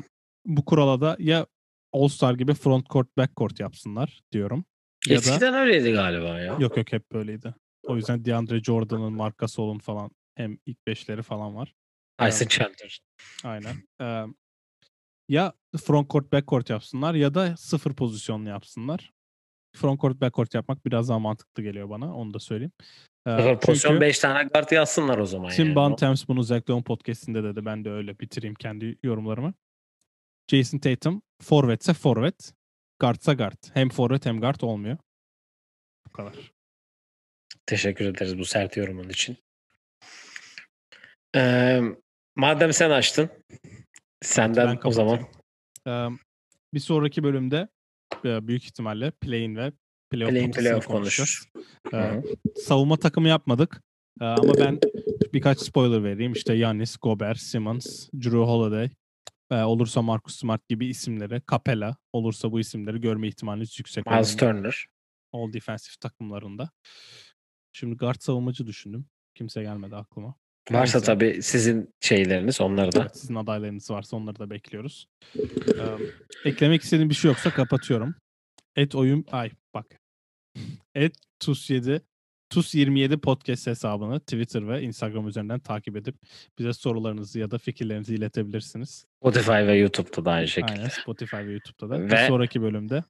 A: bu kurala da ya All-Star gibi front court back court yapsınlar diyorum. Ya da
B: Eskiden öyleydi galiba ya.
A: yok yok hep böyleydi. O yüzden DeAndre Jordan'ın markası olun falan hem ilk beşleri falan var.
B: Tyson Chandler.
A: Aynen. Ee, ya front court back court yapsınlar ya da sıfır pozisyonlu yapsınlar. Front court back court yapmak biraz daha mantıklı geliyor bana. Onu da söyleyeyim. Ee,
B: pozisyon
A: çünkü
B: 5 tane guard yazsınlar o zaman
A: Tim
B: yani.
A: Bontemps bunu Zach Lowe podcastinde dedi. Ben de öyle bitireyim kendi yorumlarımı. Jason Tatum forvetse forvet, guardsa guard. Hem forvet hem guard olmuyor. Bu kadar.
B: Teşekkür ederiz bu sert yorumun için. Ee, madem sen açtın senden o zaman.
A: Ee, bir sonraki bölümde e, büyük ihtimalle play-in ve playoff, potasını
B: playoff
A: konuşacağız. Ee, savunma takımı yapmadık. Ee, ama ben birkaç spoiler vereyim. İşte Giannis, Gobert, Simmons, Drew Holiday, e, olursa Marcus Smart gibi isimleri, Capella olursa bu isimleri görme ihtimaliniz yüksek.
B: Miles. Turner.
A: All defensive takımlarında. Şimdi guard savunmacı düşündüm. Kimse gelmedi aklıma.
B: Varsa
A: Neyse.
B: tabii sizin şeyleriniz onları da.
A: Evet, sizin adaylarınız varsa onları da bekliyoruz. Ee, eklemek istediğim bir şey yoksa kapatıyorum. Et oyun ay bak. Et tus7 tus27 podcast hesabını Twitter ve Instagram üzerinden takip edip bize sorularınızı ya da fikirlerinizi iletebilirsiniz.
B: Spotify ve YouTube'da da aynı şekilde.
A: Aynen Spotify ve YouTube'da da. Bir
B: Ve
A: sonraki bölümde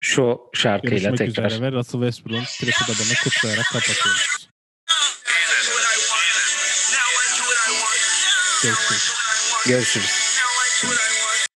B: Şu şarkıyla
A: görüşmek
B: tekrar
A: üzere ve Russell Westbrook'un triple double'ını kutlayarak kapatıyoruz. Görüşürüz.
B: görüşürüz.